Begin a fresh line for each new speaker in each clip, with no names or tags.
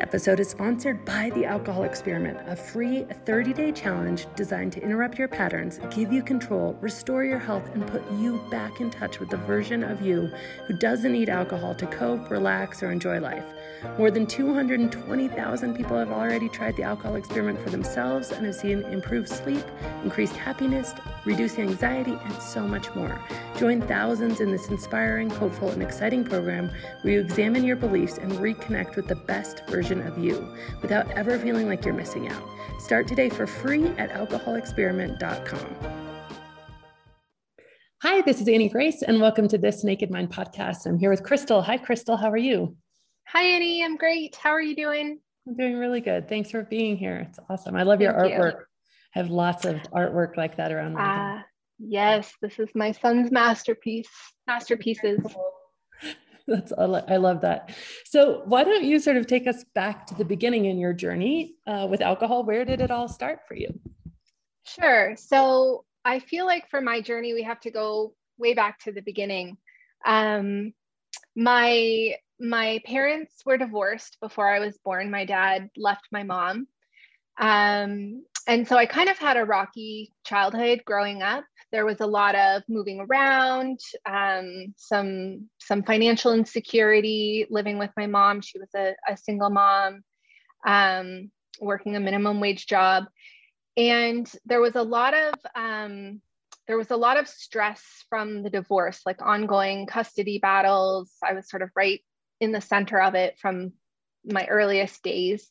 Episode is sponsored by The Alcohol Experiment, a free 30 day challenge designed to interrupt your patterns, give you control, restore your health, and put you back in touch with the version of you who doesn't need alcohol to cope, relax, or enjoy life. More than 220,000 people have already tried the alcohol experiment for themselves and have seen improved sleep, increased happiness, reduced anxiety, and so much more. Join thousands in this inspiring, hopeful, and exciting program where you examine your beliefs and reconnect with the best version of you without ever feeling like you're missing out. Start today for free at alcoholexperiment.com. Hi, this is Annie Grace, and welcome to this Naked Mind podcast. I'm here with Crystal. Hi, Crystal. How are you?
Hi, Annie. I'm great. How are you doing?
I'm doing really good. Thanks for being here. It's awesome. I love your artwork. You. I have lots of artwork like that around
my uh, Yes, this is my son's masterpiece, masterpieces.
That's I love that. So why don't you sort of take us back to the beginning in your journey uh, with alcohol? Where did it all start for you?
Sure. So I feel like for my journey, we have to go way back to the beginning. Um, my my parents were divorced before I was born. My dad left my mom. Um, and so I kind of had a rocky childhood growing up. There was a lot of moving around, um, some some financial insecurity. Living with my mom, she was a, a single mom, um, working a minimum wage job, and there was a lot of um, there was a lot of stress from the divorce, like ongoing custody battles. I was sort of right in the center of it from my earliest days.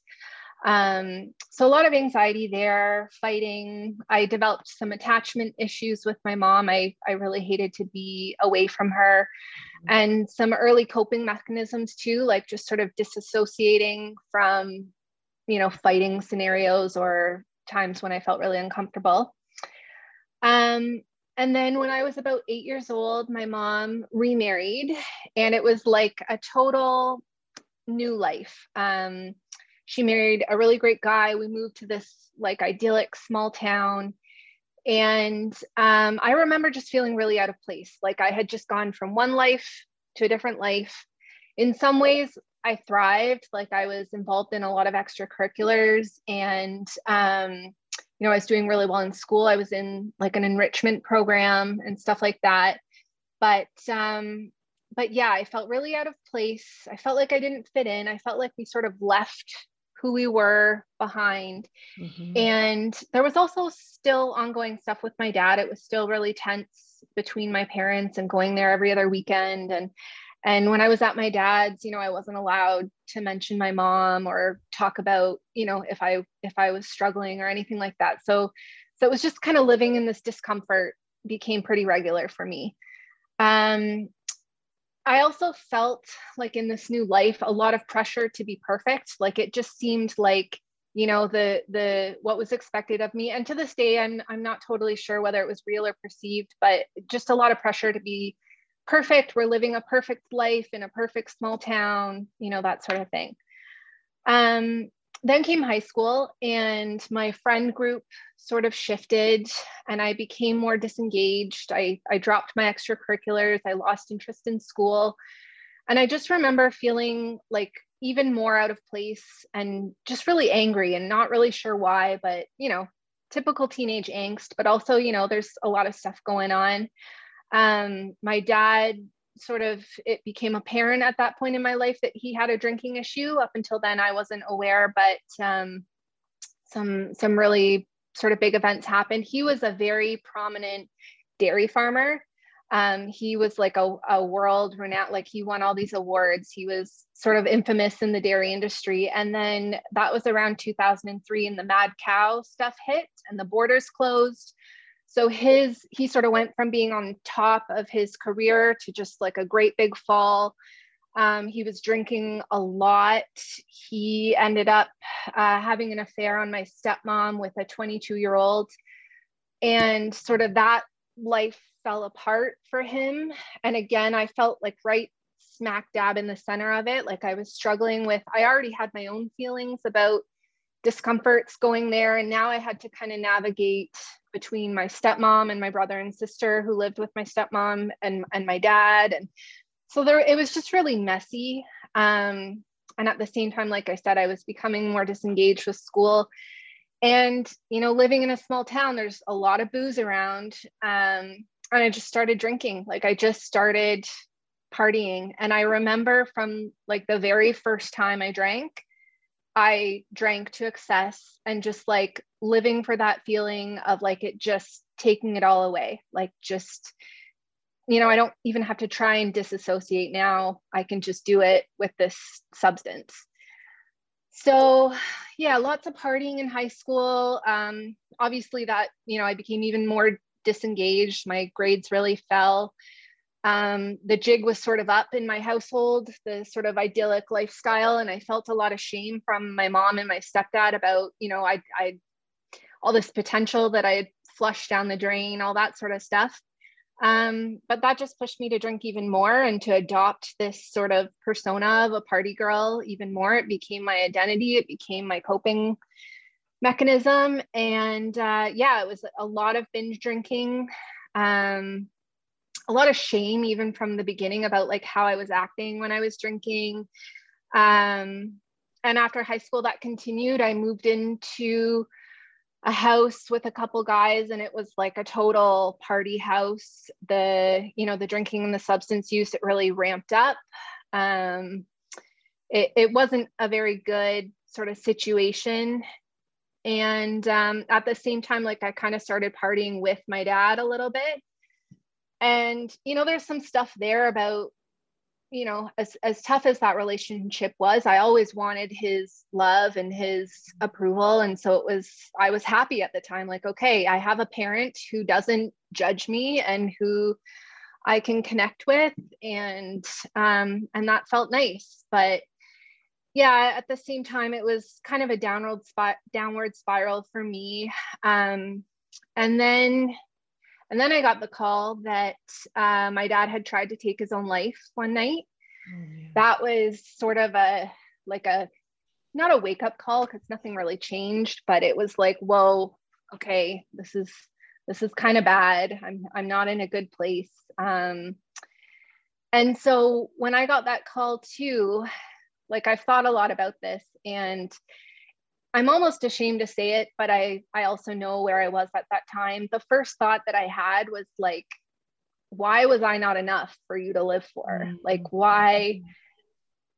Um, so a lot of anxiety there, fighting. I developed some attachment issues with my mom. I, I really hated to be away from her. And some early coping mechanisms too, like just sort of disassociating from, you know, fighting scenarios or times when I felt really uncomfortable. Um, and then when I was about eight years old, my mom remarried, and it was like a total new life. Um, she married a really great guy. We moved to this like idyllic small town. And um, I remember just feeling really out of place. Like I had just gone from one life to a different life. In some ways, I thrived. Like I was involved in a lot of extracurriculars and, um, you know, I was doing really well in school. I was in like an enrichment program and stuff like that. But um, but yeah, I felt really out of place. I felt like I didn't fit in. I felt like we sort of left who we were behind. Mm-hmm. And there was also still ongoing stuff with my dad. It was still really tense between my parents and going there every other weekend. And and when I was at my dad's, you know, I wasn't allowed to mention my mom or talk about, you know, if I if I was struggling or anything like that. So so it was just kind of living in this discomfort became pretty regular for me. Um, I also felt like in this new life a lot of pressure to be perfect. Like it just seemed like you know the the what was expected of me. And to this day I'm I'm not totally sure whether it was real or perceived but just a lot of pressure to be perfect. We're living a perfect life in a perfect small town you know that sort of thing. Um then came high school and my friend group sort of shifted and I became more disengaged. I, I dropped my extracurriculars, I lost interest in school. And I just remember feeling like even more out of place and just really angry and not really sure why, but you know, typical teenage angst, but also, you know, there's a lot of stuff going on. Um, my dad sort of it became apparent at that point in my life that he had a drinking issue. Up until then i wasn't aware but um, some some really sort of big events happened. He was a very prominent dairy farmer. Um, he was like a, a world renowned like he won all these awards. He was sort of infamous in the dairy industry. And then that was around 2003 and the mad cow stuff hit and the borders closed so his he sort of went from being on top of his career to just like a great big fall. Um, he was drinking a lot. He ended up uh, having an affair on my stepmom with a 22 year old and sort of that life fell apart for him. And again i felt like right smack dab in the center of it. Like I was struggling with, I already had my own feelings about discomforts going there. And now I had to kind of navigate between my stepmom and my brother and sister who lived with my stepmom and, and my dad. And so there, it was just really messy. Um, and at the same time, like I said, I was becoming more disengaged with school. And, you know, living in a small town, there's a lot of booze around. Um, and I just started drinking. Like I just started partying. And I remember from like the very first time I drank, I drank to excess and just like living for that feeling of like it just taking it all away. Like just, you know, I don't even have to try and disassociate now. I can just do it with this substance. So, yeah, lots of partying in high school. Um, obviously, that, you know, I became even more disengaged. My grades really fell. Um, the jig was sort of up in my household, the sort of idyllic lifestyle, and I felt a lot of shame from my mom and my stepdad about, you know, I, I, all this potential that I had flushed down the drain, all that sort of stuff. Um, but that just pushed me to drink even more and to adopt this sort of persona of a party girl even more. It became my identity. It became my coping mechanism. And uh, yeah, it was a lot of binge drinking, um, a lot of shame, even from the beginning, about like how I was acting when I was drinking. Um, and after high school, that continued. I moved into a house with a couple guys and it was like a total party house the you know the drinking and the substance use it really ramped up um it, it wasn't a very good sort of situation and um, at the same time like i kind of started partying with my dad a little bit and you know there's some stuff there about you know as, as tough as that relationship was i always wanted his love and his approval. And so it was i was happy at the time like okay i have a parent who doesn't judge me and who i can connect with. And um and that felt nice. But yeah at the same time it was kind of a downward spot downward spiral for me. Um, and then and then i got the call that uh, my dad had tried to take his own life one night. Oh, yeah. that was sort of a like a not a wake up call because nothing really changed but it was like whoa okay this is this is kind of bad. I'm i'm not in a good place. Um, and so when i got that call too like I've thought a lot about this and I'm almost ashamed to say it, but I I also know where I was at that time. The first thought that I had was like why was I not enough for you to live for? Mm-hmm. Like why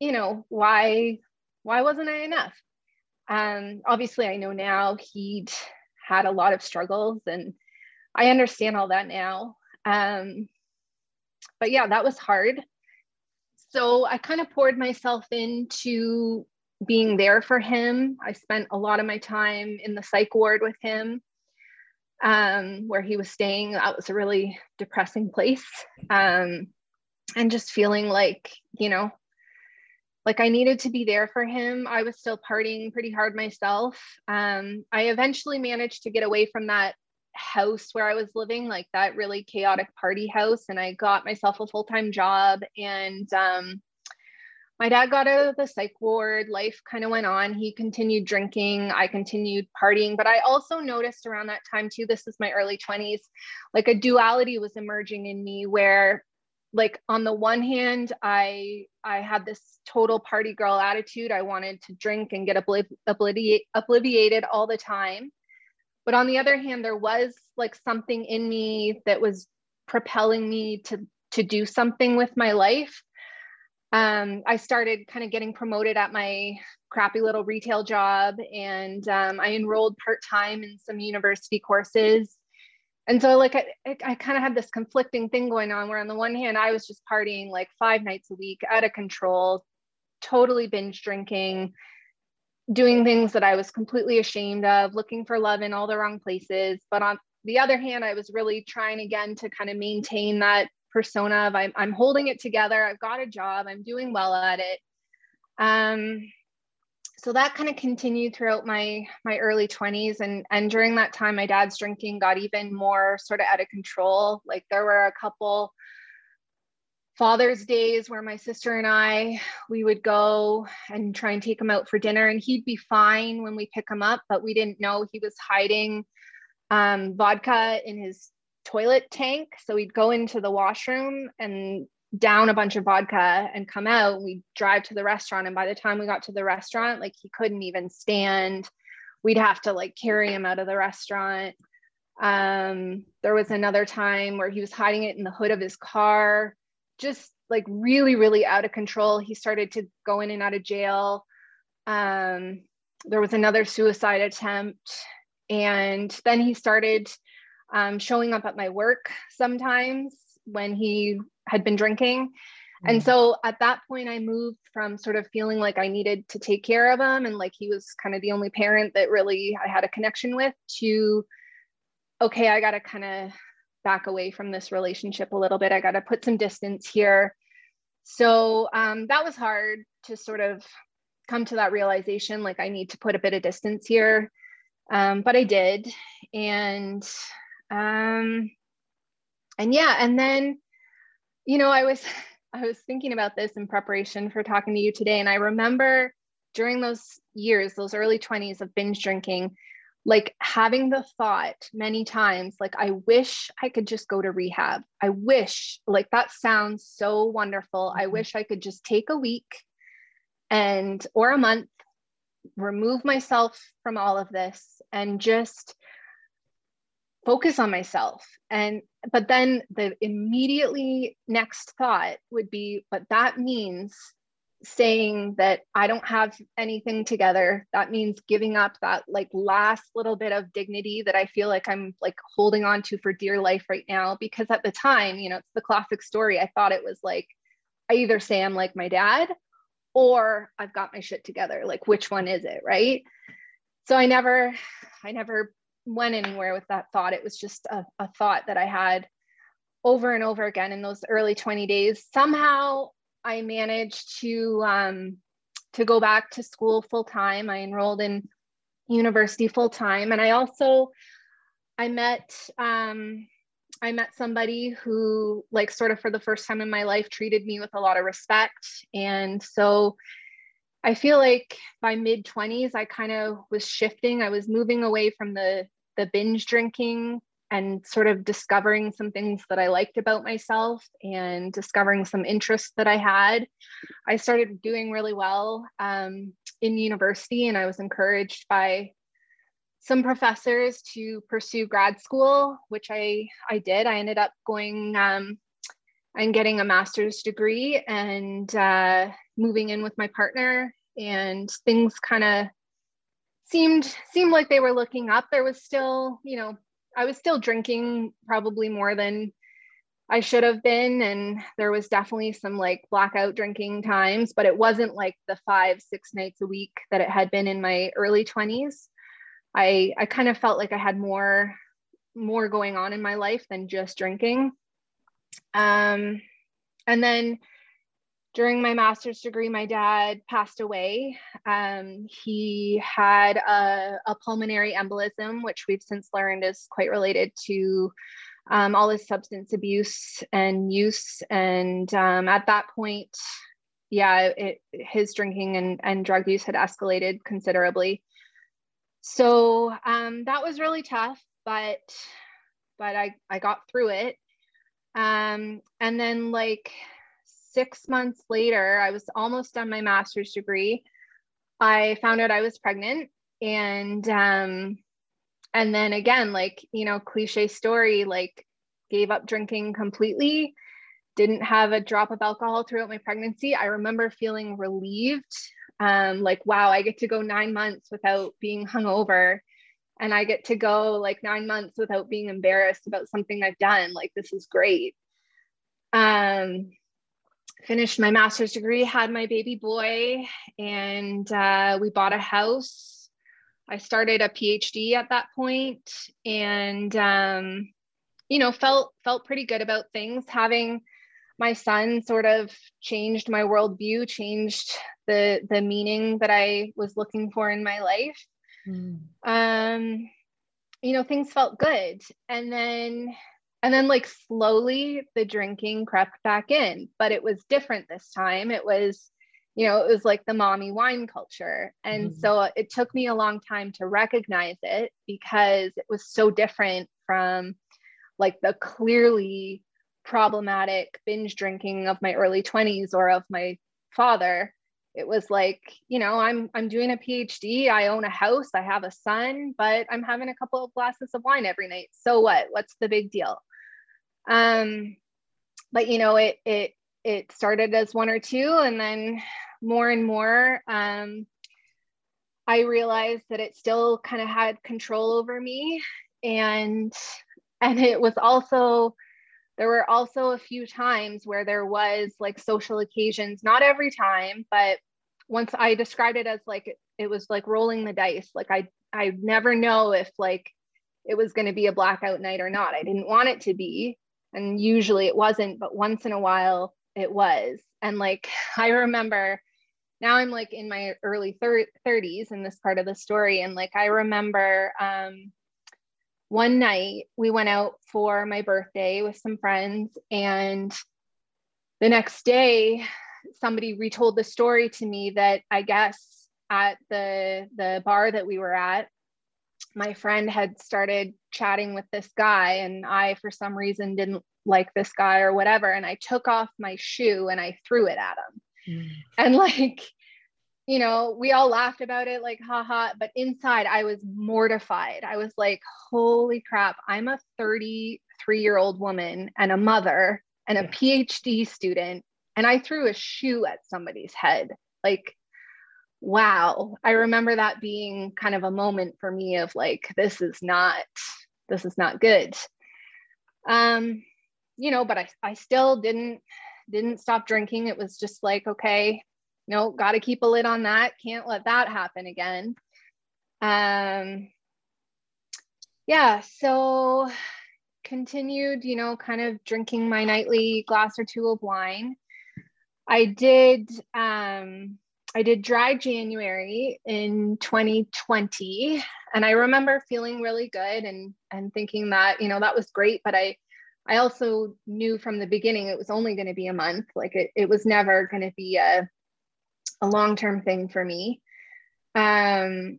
you know, why why wasn't I enough? Um obviously I know now he'd had a lot of struggles and I understand all that now. Um but yeah, that was hard so I kind of poured myself into being there for him. I spent a lot of my time in the psych ward with him, um, where he was staying. That was a really depressing place. Um, and just feeling like, you know, like I needed to be there for him. I was still partying pretty hard myself. Um, I eventually managed to get away from that house where I was living, like that really chaotic party house. And I got myself a full time job. And um, my dad got out of the psych ward. Life kind of went on. He continued drinking. I continued partying. But I also noticed around that time, too, this is my early 20s, like a duality was emerging in me where like on the one hand i i had this total party girl attitude i wanted to drink and get obliv- obliviate, obliviated all the time but on the other hand there was like something in me that was propelling me to to do something with my life um, i started kind of getting promoted at my crappy little retail job and um, i enrolled part-time in some university courses and so like i, I kind of had this conflicting thing going on where on the one hand i was just partying like five nights a week out of control totally binge drinking doing things that I was completely ashamed of, looking for love in all the wrong places. But on the other hand, I was really trying again to kind of maintain that persona of I'm, I'm holding it together. I've got a job. I'm doing well at it. Um, so that kind of continued throughout my my early 20s and and during that time my dad's drinking got even more sort of out of control like there were a couple Father's Days where my sister and I we would go and try and take him out for dinner, and he'd be fine when we pick him up, but we didn't know he was hiding um, vodka in his toilet tank. So we'd go into the washroom and down a bunch of vodka and come out. We'd drive to the restaurant, and by the time we got to the restaurant, like he couldn't even stand. We'd have to like carry him out of the restaurant. Um, there was another time where he was hiding it in the hood of his car just like really, really out of control. He started to go in and out of jail. Um, there was another suicide attempt. And then he started um, showing up at my work sometimes when he had been drinking. Mm-hmm. And so at that point, I moved from sort of feeling like I needed to take care of him and like he was kind of the only parent that really I had a connection with to, okay, I got to kind of back away from this relationship a little bit. I got to put some distance here. So um, that was hard to sort of come to that realization like, I need to put a bit of distance here. Um, but I did. And, um, and yeah, and then, you know, I was, I was thinking about this in preparation for talking to you today. And I remember during those years, those early 20s of binge drinking, like having the thought many times like i wish i could just go to rehab i wish like that sounds so wonderful i mm-hmm. wish i could just take a week and or a month remove myself from all of this and just focus on myself and but then the immediately next thought would be but that means saying that I don't have anything together. That means giving up that like last little bit of dignity that I feel like I'm like holding on to for dear life right now. Because at the time, you know, it's the classic story. I thought it was like, I either say I'm like my dad or I've got my shit together. Like, which one is it? Right. So I never, I never went anywhere with that thought. It was just a, a thought that I had over and over again in those early 20 days. Somehow I managed to um, to go back to school full time. I enrolled in university full time, and I also I met um, I met somebody who, like, sort of for the first time in my life, treated me with a lot of respect, and so I feel like by mid twenties, I kind of was shifting. I was moving away from the the binge drinking and sort of discovering some things that I liked about myself and discovering some interests that I had. I started doing really well um, in university, and I was encouraged by some professors to pursue grad school, which I, I did. I ended up going um, and getting a master's degree and uh, moving in with my partner, and things kind of seemed seemed like they were looking up. There was still, you know, I was still drinking probably more than I should have been. And there was definitely some like blackout drinking times, but it wasn't like the five, six nights a week that it had been in my early 20s. I, I kind of felt like I had more more going on in my life than just drinking. Um, and then during my master's degree, my dad passed away. Um, he had a, a, pulmonary embolism, which we've since learned is quite related to um, all his substance abuse and use. And um, at that point, yeah, it, his drinking and, and drug use had escalated considerably. So um, that was really tough, but but I, I got through it. Um, and then like six months later, I was almost done my master's degree. I found out I was pregnant and um and then again like you know cliche story like gave up drinking completely didn't have a drop of alcohol throughout my pregnancy i remember feeling relieved um like wow i get to go 9 months without being hungover and i get to go like 9 months without being embarrassed about something i've done like this is great um finished my master's degree, had my baby boy, and uh, we bought a house. I started a PhD at that point, and um, you know felt felt pretty good about things. Having my son sort of changed my worldview, changed the the meaning that I was looking for in my life. Mm. Um, you know, things felt good, and then and then like slowly the drinking crept back in but it was different this time it was you know it was like the mommy wine culture and mm-hmm. so it took me a long time to recognize it because it was so different from like the clearly problematic binge drinking of my early 20s or of my father it was like you know i'm i'm doing a phd i own a house i have a son but i'm having a couple of glasses of wine every night. So what? What's the big deal? Um but you know it it it started as one or two and then more and more um i realized that it still kind of had control over me. And and it was also there were also a few times where there was like social occasions not every time but once i described it as like it was like rolling the dice like i i never know if like it was going to be a blackout night or not. I didn't want it to be and usually it wasn't but once in a while it was. And like i remember now i'm like in my early thir- 30s in this part of the story and like i remember um one night we went out for my birthday with some friends and the next day somebody retold the story to me that i guess at the the bar that we were at my friend had started chatting with this guy and i for some reason didn't like this guy or whatever and i took off my shoe and i threw it at him mm. and like you know, we all laughed about it, like, haha. But inside, I was mortified. I was like, holy crap, I'm a 33 year old woman and a mother and a. PhD student. And I threw a shoe at somebody's head. Like, wow. I remember that being kind of a moment for me of like, this is not, this is not good. Um, you know, but I, I still didn't, didn't stop drinking. It was just like, okay, no, got to keep a lid on that. Can't let that happen again. Um, yeah, so continued, you know, kind of drinking my nightly glass or two of wine. I did um I did dry January in 2020 and I remember feeling really good and and thinking that, you know, that was great, but I I also knew from the beginning it was only going to be a month. Like it, it was never going to be a a long term thing for me. Um,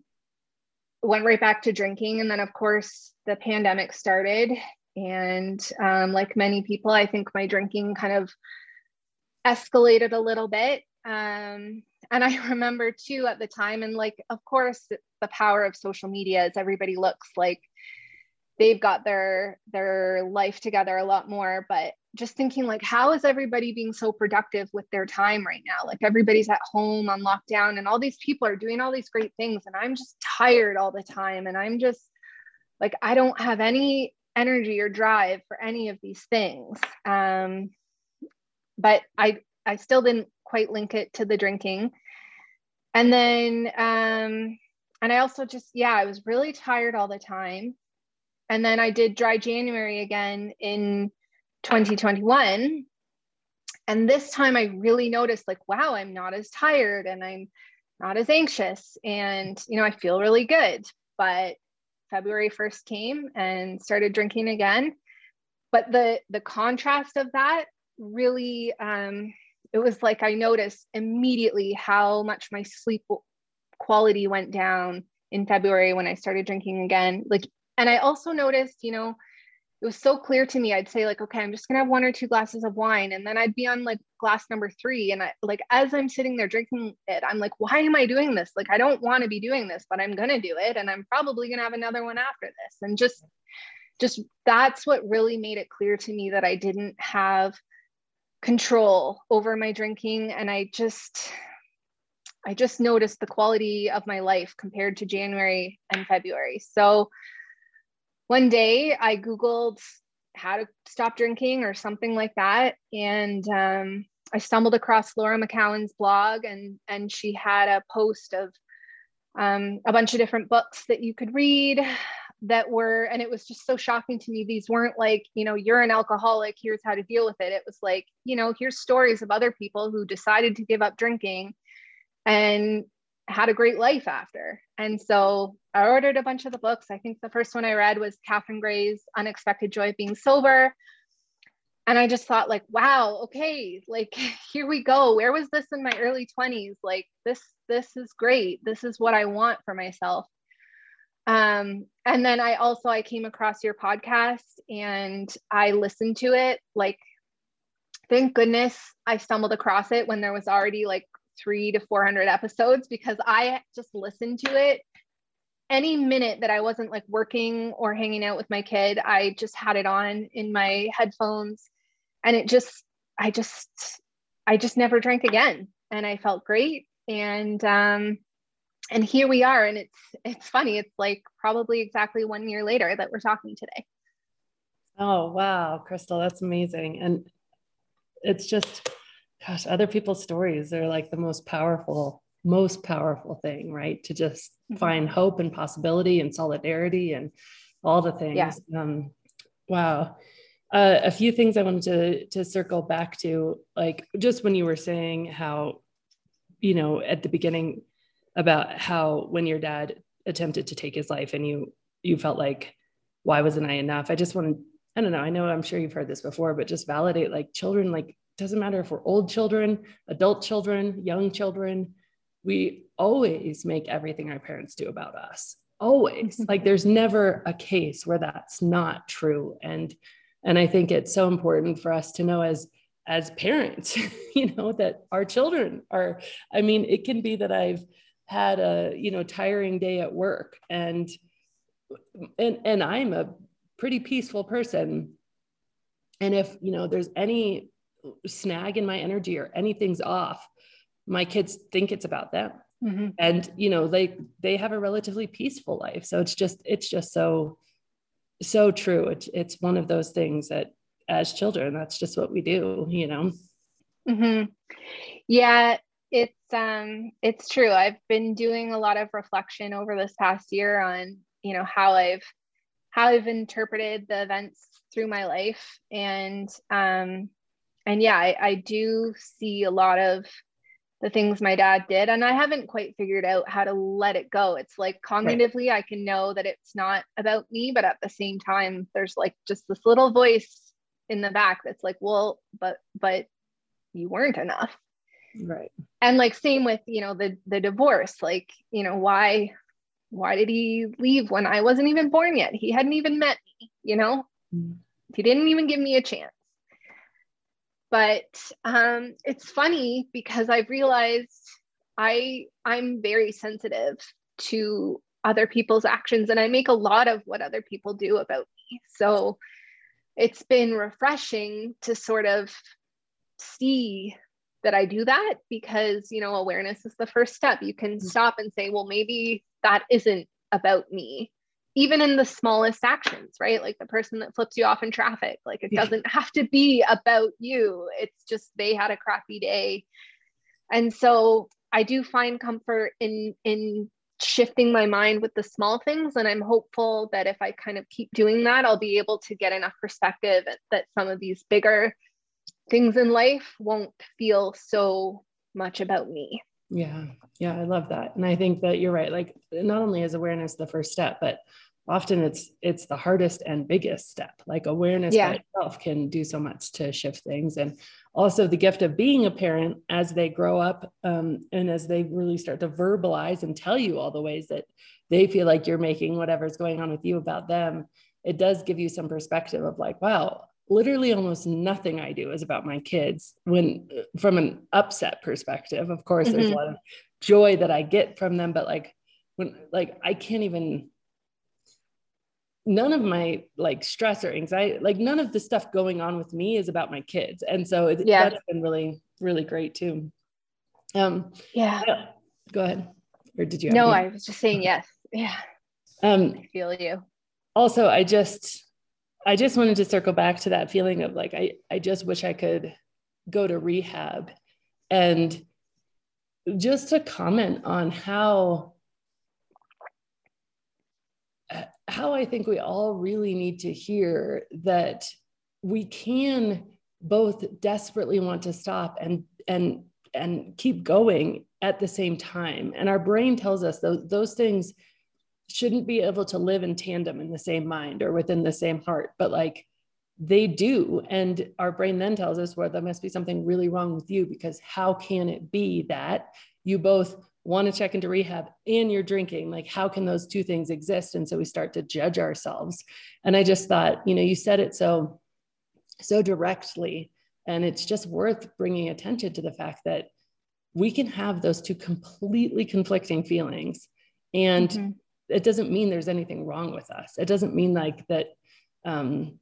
went right back to drinking. And then, of course, the pandemic started. And um, like many people, I think my drinking kind of escalated a little bit. Um, and I remember too at the time, and like, of course, the power of social media is everybody looks like they've got their their life together a lot more but just thinking like how is everybody being so productive with their time right now? Like everybody's at home on lockdown and all these people are doing all these great things and i'm just tired all the time and i'm just like i don't have any energy or drive for any of these things. Um but i i still didn't quite link it to the drinking. And then um and i also just yeah i was really tired all the time. And then I did dry January again in 2021. And this time I really noticed like, wow, I'm not as tired and I'm not as anxious. And, you know, I feel really good. But February 1st came and started drinking again. But the the contrast of that really um it was like I noticed immediately how much my sleep quality went down in February when I started drinking again. Like and I also noticed, you know, it was so clear to me. I'd say like, okay, I'm just gonna have one or two glasses of wine, and then I'd be on like glass number three, and I like as I'm sitting there drinking it, I'm like, why am I doing this? Like, I don't want to be doing this, but I'm gonna do it, and I'm probably gonna have another one after this, and just, just that's what really made it clear to me that I didn't have control over my drinking, and I just, I just noticed the quality of my life compared to January and February. So one day I Googled how to stop drinking or something like that. And um, I stumbled across Laura McKowen's blog and, and she had a post of um, a bunch of different books that you could read that were, and it was just so shocking to me. These weren't like, you know, you're an alcoholic, here's how to deal with it. It was like, you know, here's stories of other people who decided to give up drinking and had a great life after. And so I ordered a bunch of the books. I think the first one I read was Catherine Gray's Unexpected Joy of Being Sober. And I just thought, like, wow, okay, like here we go. Where was this in my early 20s? Like this, this is great. This is what I want for myself. Um, and then I also I came across your podcast and I listened to it. Like, thank goodness I stumbled across it when there was already like three to 400 episodes because I just listened to it. Any minute that I wasn't like working or hanging out with my kid. I just had it on in my headphones. And it just, I just, I just never drank again. And I felt great. And, um, and here we are. And it's it's funny. It's like probably exactly one year later that we're talking today.
Oh wow crystal that's amazing. And it's just gosh other people's stories are like the most powerful most powerful thing right to just mm-hmm. find hope and possibility and solidarity and all the things yeah. um wow uh, a few things i wanted to to circle back to like just when you were saying how you know at the beginning about how when your dad attempted to take his life and you you felt like why wasn't i enough i just want to i don't know i know i'm sure you've heard this before but just validate like children like doesn't matter if we're old children adult children young children we always make everything our parents do about us. Always. Mm-hmm. Like there's never a case where that's not true. And and i think it's so important for us to know as as parents you know that our children are i mean it can be that i've had a you know tiring day at work and and and i'm a pretty peaceful person. And if you know there's any snag in my energy or anything's off my kids think it's about them. Mm-hmm. and you know they they have a relatively peaceful life. So it's just it's just so so true. It's, it's one of those things that as children that's just what we do you know?
Mm-hmm. yeah it's um it's true. I've been doing a lot of reflection over this past year on you know how i've how i've interpreted the events through my life. And um and yeah I, I do see a lot of the things my dad did and i haven't quite figured out how to let it go. It's like cognitively right. i can know that it's not about me but at the same time there's like just this little voice in the back that's like well but but you weren't enough.
Right.
And like same with you know the the divorce like you know why why did he leave when i wasn't even born yet? He hadn't even met me you know? Mm. he didn't even give me a chance but um it's funny because i've realized i i'm very sensitive to other people's actions and i make a lot of what other people do about me so it's been refreshing to sort of see that I do that because, you know, awareness is the first step. You can mm-hmm. stop and say, well, maybe that isn't about me, even in the smallest actions, right? Like the person that flips you off in traffic, like it doesn't have to be about you. It's just they had a crappy day. And so I do find comfort in in shifting my mind with the small things and i'm hopeful that if i kind of keep doing that i'll be able to get enough perspective that some of these bigger things in life won't feel so much about me.
Yeah. Yeah. I love that. And I think that you're right. Like not only is awareness the first step, but often it's it's the hardest and biggest step like awareness yeah. by itself can do so much to shift things and also the gift of being a parent as they grow up um, and as they really start to verbalize and tell you all the ways that they feel like you're making whatever's going on with you about them it does give you some perspective of like wow literally almost nothing I do is about my kids when from an upset perspective. Of course, mm-hmm. there's a mm-hmm. lot of joy that I get from them, but like when like I can't even none of my like stress or anxiety, like none of the stuff going on with me is about my kids. And so it, yeah. that's been really, really great too. Um
yeah.
yeah. Go ahead. Or did you
No, I was just saying yes. Yeah. Um I feel you.
Also, I just I just wanted to circle back to that feeling of like, I, I just wish I could go to rehab and just to comment on how how I think we all really need to hear that we can both desperately want to stop and and and keep going at the same time. And our brain tells us those, those things shouldn't be able to live in tandem in the same mind or within the same heart, but like they do. And our brain then tells us, well, there must be something really wrong with you because how can it be that you both want to check into rehab and you're drinking? Like, how can those two things exist? And so we start to judge ourselves. And I just thought, you know, you said it so, so directly. And it's just worth bringing attention to the fact that we can have those two completely conflicting feelings. And mm-hmm. It doesn't mean there's anything wrong with us. It doesn't mean like that um,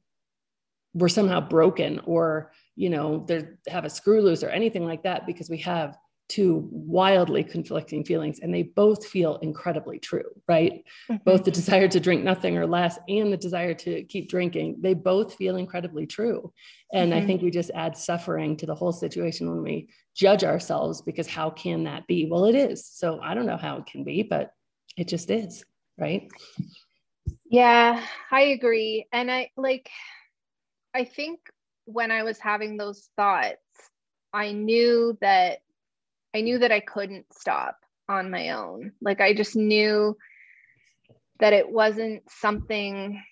we're somehow broken or, you know, there have a screw loose or anything like that because we have two wildly conflicting feelings and they both feel incredibly true right mm-hmm. both the desire to drink nothing or less and the desire to keep drinking they both feel incredibly true and mm-hmm. i think we just add suffering to the whole situation when we judge ourselves because how can that be well it is so i don't know how it can be but it just is right
yeah i agree and i like i think when i was having those thoughts i knew that I knew that I couldn't stop on my own. Like I just knew that it wasn't something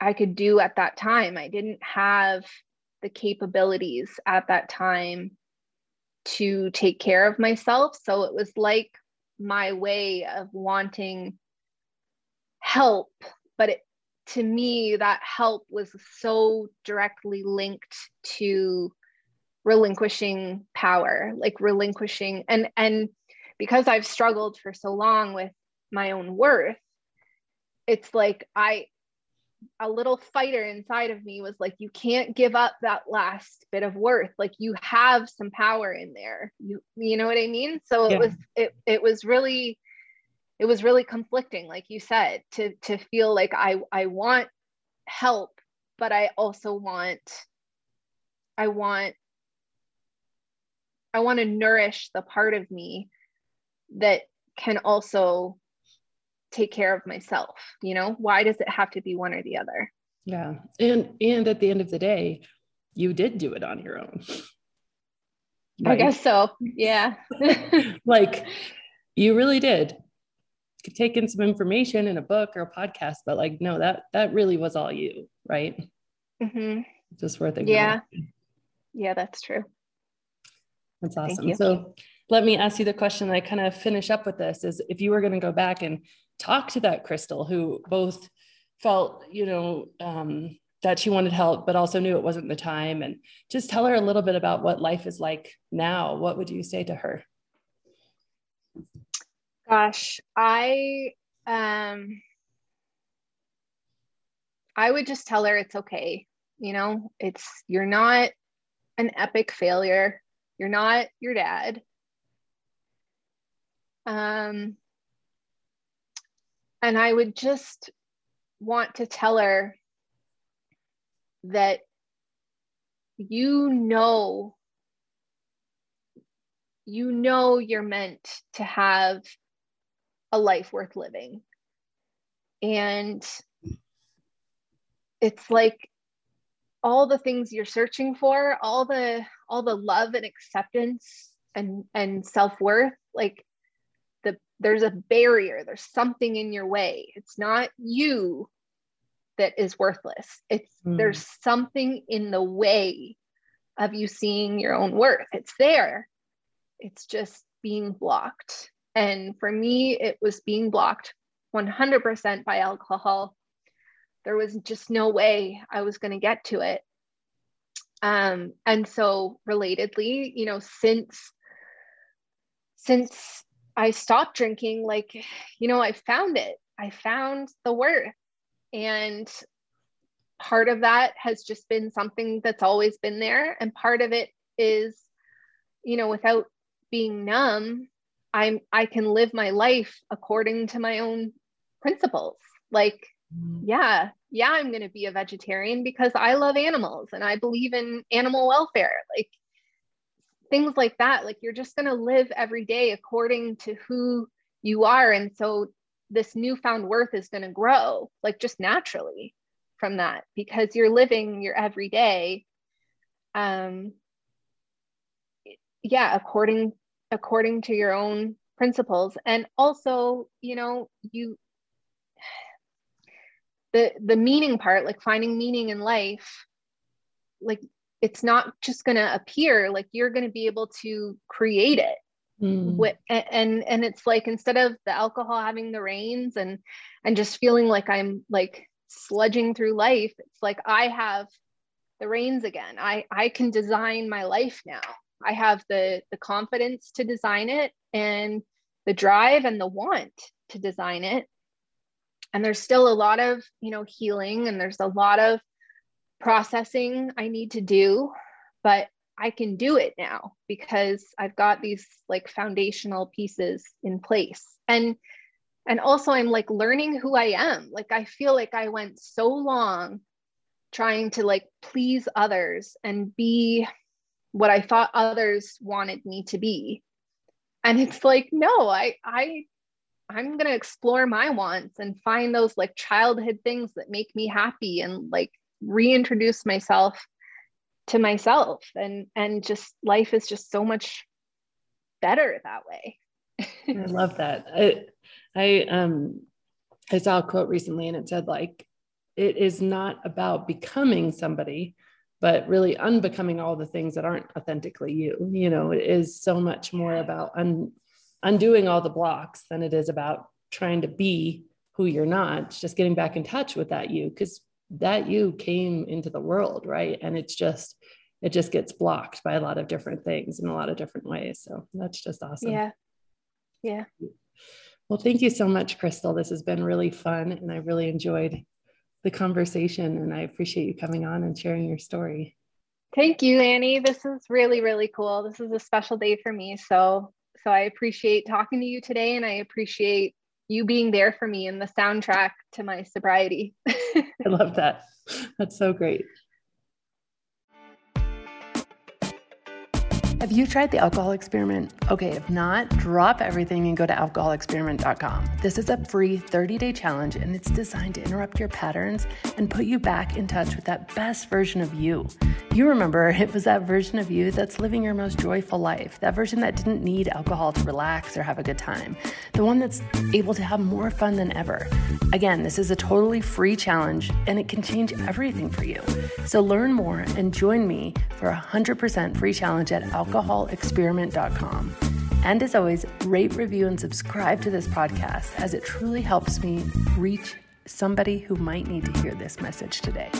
I could do at that time. I didn't have the capabilities at that time to take care of myself. So it was like my way of wanting help. But it, to me, that help was so directly linked to relinquishing power like relinquishing and and because i've struggled for so long with my own worth it's like i a little fighter inside of me was like you can't give up that last bit of worth. Like you have some power in there. You you know what i mean? So yeah. it was it, it was really it was really conflicting like you said to to feel like i i want help but i also want i want I want to nourish the part of me that can also take care of myself you know? Why does it have to be one or the other?
Yeah. And and at the end of the day you did do it on your own.
Right? i guess so. Yeah.
Like you really did. Take in some information in a book or a podcast but like no that that really was all you right? Mm-hmm. just worth it
yeah yeah that's true.
That's awesome. So let me ask you the question that I kind of finish up with this is if you were going to go back and talk to that Crystal who both felt, you know, um, that she wanted help, but also knew it wasn't the time and just tell her a little bit about what life is like now. What would you say to her?
Gosh, I, um, I would just tell her it's okay. You know, it's, you're not an epic failure. You're not your dad. Um, and I would just want to tell her that you know you know you're meant to have a life worth living. And it's like all the things you're searching for all the all the love and acceptance and and self-worth like there's a barrier there's something in your way. It's not you that is worthless. It's mm. there's something in the way of you seeing your own worth. It's there. It's just being blocked. And for me it was being blocked 100% by alcohol. There was just no way I was going to get to it. Um, and so relatedly, you know, since since I stopped drinking, like, you know, I found it. I found the worth. And part of that has just been something that's always been there. And part of it is, you know, without being numb, I'm I can live my life according to my own principles. Like Mm. yeah, yeah, I'm going to be a vegetarian because I love animals and I believe in animal welfare. Like things like that. Like you're just going to live every day according to who you are. And so this newfound worth is going to grow like just naturally from that because you're living your everyday um yeah according according to your own principles and also you know you the the meaning part like finding meaning in life like it's not just going to appear like you're going to be able to create it. Mm. and and it's like instead of the alcohol having the reins and and just feeling like i'm like sludging through life it's like i have the reins again. I i can design my life now. I have the the confidence to design it and the drive and the want to design it. And there's still a lot of you know healing and there's a lot of processing i need to do but i can do it now because i've got these like foundational pieces in place. And and also i'm like learning who i am. Like i feel like i went so long trying to like please others and be what i thought others wanted me to be. And it's like no i i i'm going to explore my wants and find those like childhood things that make me happy and like reintroduce myself to myself and and just life is just so much better that way
i love that i i um i saw a quote recently and it said like it is not about becoming somebody but really unbecoming all the things that aren't authentically you. You know, it is so much more about un, undoing all the blocks than it is about trying to be who you're not. Just getting back in touch with that you, because that you came into the world, right? And it's just, it just gets blocked by a lot of different things in a lot of different ways. So that's just awesome.
Yeah. Yeah.
Well, thank you so much, Crystal. This has been really fun and I really enjoyed the conversation. And I appreciate you coming on and sharing your story.
Thank you, Annie. This is really, really cool. This is a special day for me. So, so I appreciate talking to you today, and I appreciate you being there for me and the soundtrack to my sobriety.
I love that. That's so great. Have you tried the alcohol experiment? Okay, if not, drop everything and go to alcoholexperiment.com. This is a free 30 day challenge and it's designed to interrupt your patterns and put you back in touch with that best version of you. You remember it was that version of you that's living your most joyful life, that version that didn't need alcohol to relax or have a good time, the one that's able to have more fun than ever. Again, this is a totally free challenge and it can change everything for you. So learn more and join me for a 100% free challenge at alcohol alcoholexperiment.com. And as always, rate, review, and subscribe to this podcast as it truly helps me reach somebody who might need to hear this message today.